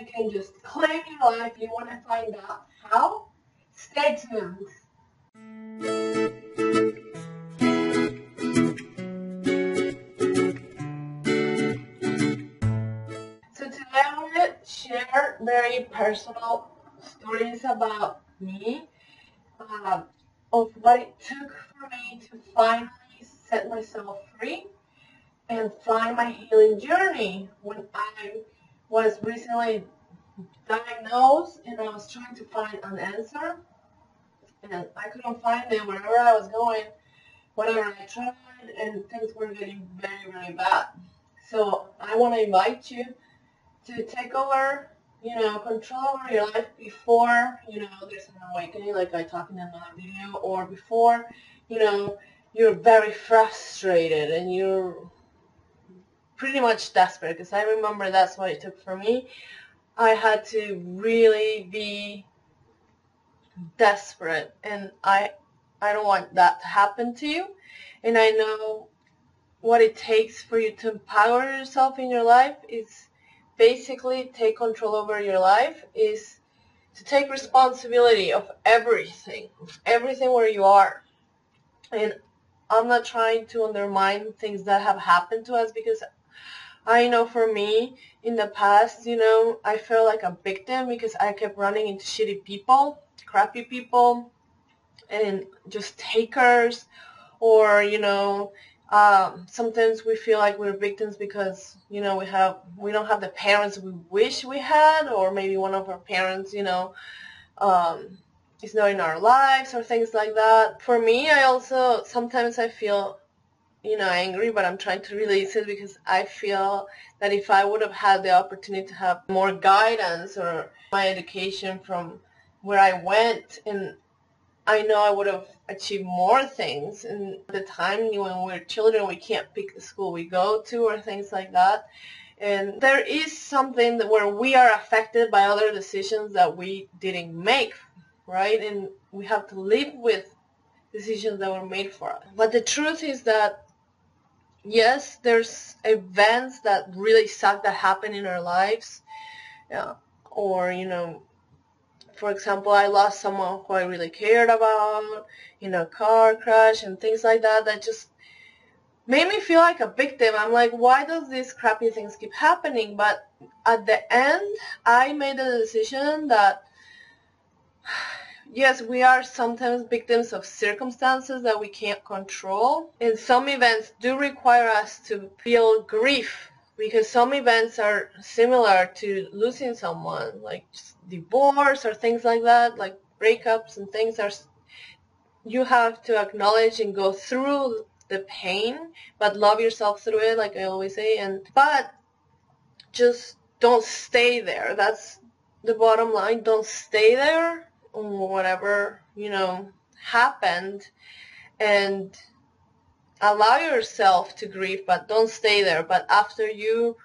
you can just claim your life. You want to find out how? Stay tuned. So today I want to share very personal stories about me, uh, of what it took for me to finally set myself free and find my healing journey when I was recently diagnosed and I was trying to find an answer and I couldn't find it wherever I was going, whatever I tried, and things were getting very, very bad. So I want to invite you to take over, you know, control over your life before, you know, there's an awakening, like I talked in another video, or before, you know, you're very frustrated and you're pretty much desperate because I remember that's what it took for me. I had to really be desperate and I I don't want that to happen to you and I know what it takes for you to empower yourself in your life is basically take control over your life is to take responsibility of everything, everything where you are. And I'm not trying to undermine things that have happened to us because I know for me, in the past, you know, I felt like a victim because I kept running into shitty people, crappy people, and just takers, or, you know, um, sometimes we feel like we're victims because, you know, we have, we don't have the parents we wish we had, or maybe one of our parents, you know, um, is not in our lives or things like that. For me, I also, sometimes I feel you know, angry, but I'm trying to release it because I feel that if I would have had the opportunity to have more guidance or my education from where I went, and I know I would have achieved more things. And the time when we're children, we can't pick the school we go to or things like that. And there is something that where we are affected by other decisions that we didn't make, right? And we have to live with decisions that were made for us. But the truth is that yes, there's events that really suck that happen in our lives. Yeah. Or, you know, for example, I lost someone who I really cared about in a car crash and things like that that just made me feel like a victim. I'm like, why does these crappy things keep happening? But at the end, I made a decision that yes, we are sometimes victims of circumstances that we can't control. And some events do require us to feel grief because some events are similar to losing someone, like divorce or things like that, like breakups and things are you have to acknowledge and go through the pain, but love yourself through it, like I always say. And but just don't stay there. That's the bottom line. Don't stay there whatever, you know, happened and allow yourself to grieve, but don't stay there. But after you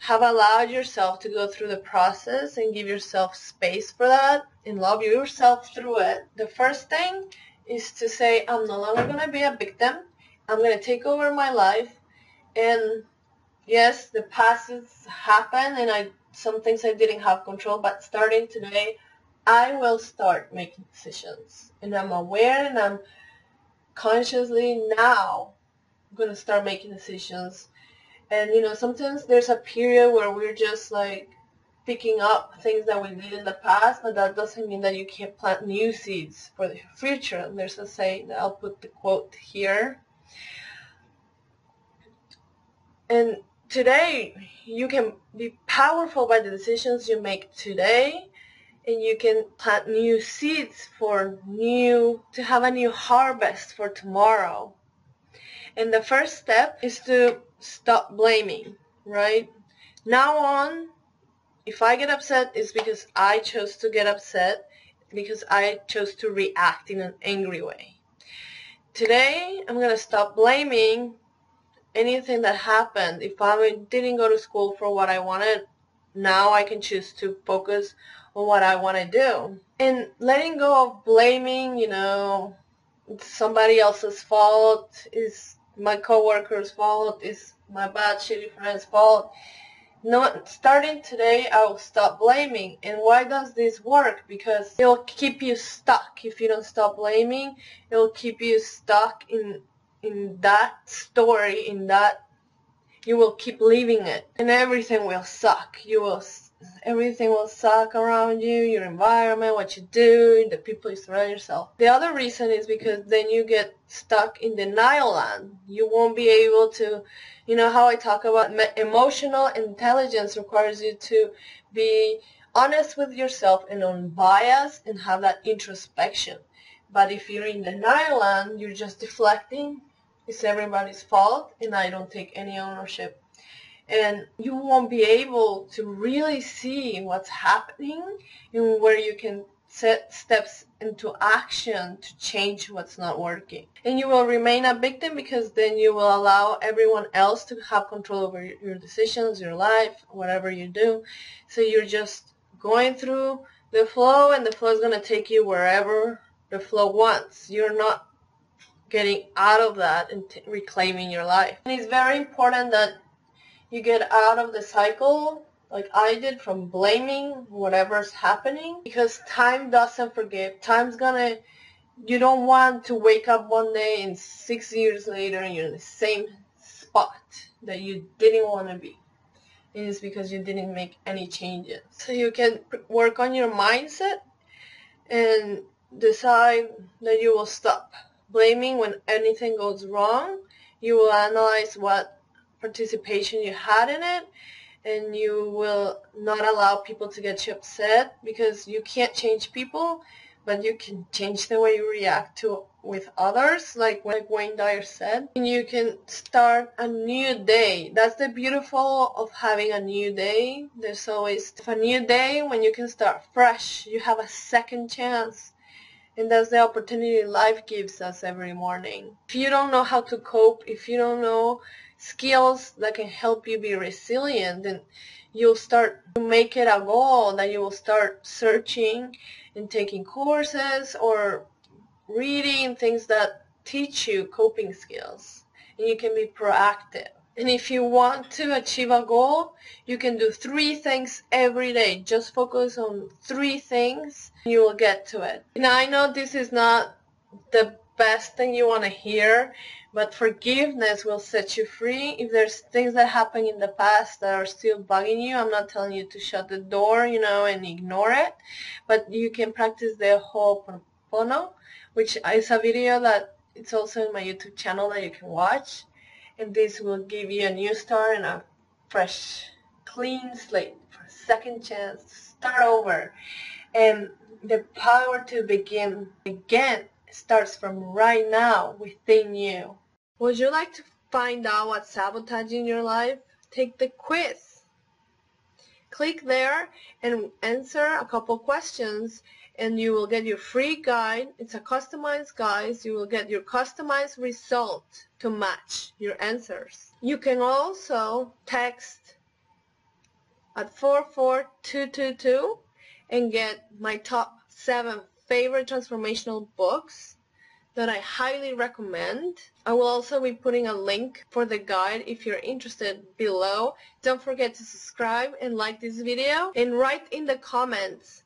have allowed yourself to go through the process and give yourself space for that and love yourself through it, the first thing is to say, I'm no longer going to be a victim. I'm going to take over my life. And yes, the past has happened and I some things I didn't have control, but starting today, I will start making decisions. And I'm aware and I'm consciously now going to start making decisions. And, you know, sometimes there's a period where we're just like picking up things that we did in the past, but that doesn't mean that you can't plant new seeds for the future. And there's a saying, I'll put the quote here. And today, you can be powerful by the decisions you make today and you can plant new seeds for new, to have a new harvest for tomorrow. And the first step is to stop blaming, right? Now on, if I get upset, it's because I chose to get upset, because I chose to react in an angry way. Today, I'm going to stop blaming anything that happened. If I didn't go to school for what I wanted, now I can choose to focus what I want to do. And letting go of blaming, you know, somebody else's fault, is my coworker's fault, is my bad shitty friend's fault. no, starting today, I will stop blaming. And why does this work? Because it'll keep you stuck. If you don't stop blaming, it'll keep you stuck in in that story, in that you will keep living it, and everything will suck. You will everything will suck around you, your environment, what you do, the people you surround yourself. The other reason is because then you get stuck in denial land. You won't be able to, you know how I talk about emotional intelligence requires you to be honest with yourself and unbiased and have that introspection. But if you're in denial land, you're just deflecting. It's everybody's fault and I don't take any ownership and you won't be able to really see what's happening and where you can set steps into action to change what's not working. And you will remain a victim because then you will allow everyone else to have control over your decisions, your life, whatever you do. So you're just going through the flow and the flow is going to take you wherever the flow wants. You're not getting out of that and reclaiming your life. And it's very important that you get out of the cycle like I did from blaming whatever's happening because time doesn't forgive. Time's gonna, you don't want to wake up one day and six years later and you're in the same spot that you didn't want to be. It is because you didn't make any changes. So you can work on your mindset and decide that you will stop blaming when anything goes wrong. You will analyze what participation you had in it and you will not allow people to get you upset because you can't change people but you can change the way you react to with others like like Wayne Dyer said. And you can start a new day. That's the beautiful of having a new day. There's always a new day when you can start fresh you have a second chance. And that's the opportunity life gives us every morning. If you don't know how to cope if you don't know skills that can help you be resilient and you'll start to make it a goal that you will start searching and taking courses or reading things that teach you coping skills. And you can be proactive. And if you want to achieve a goal you can do three things every day. Just focus on three things and you will get to it. Now i know this is not the best thing you want to hear but forgiveness will set you free. If there's things that happened in the past that are still bugging you, I'm not telling you to shut the door, you know, and ignore it. But you can practice the Ho'oponopono, which is a video that it's also in my YouTube channel that you can watch. And this will give you a new start and a fresh, clean slate for a second chance to start over. And the power to begin again starts from right now within you. Would you like to find out what's sabotaging your life? Take the quiz. Click there and answer a couple questions and you will get your free guide. It's a customized guide. You will get your customized result to match your answers. You can also text at 44222 and get my top 7 favorite transformational books that I highly recommend. I will also be putting a link for the guide if you're interested below. Don't forget to subscribe and like this video and write in the comments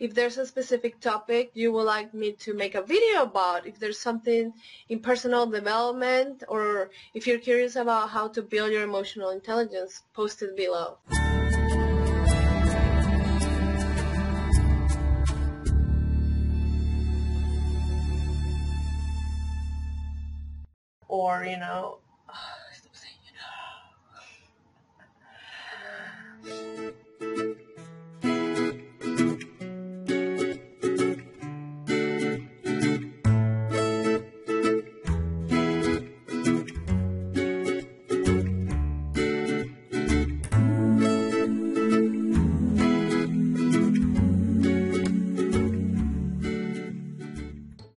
if there's a specific topic you would like me to make a video about, if there's something in personal development or if you're curious about how to build your emotional intelligence, post it below. Or you know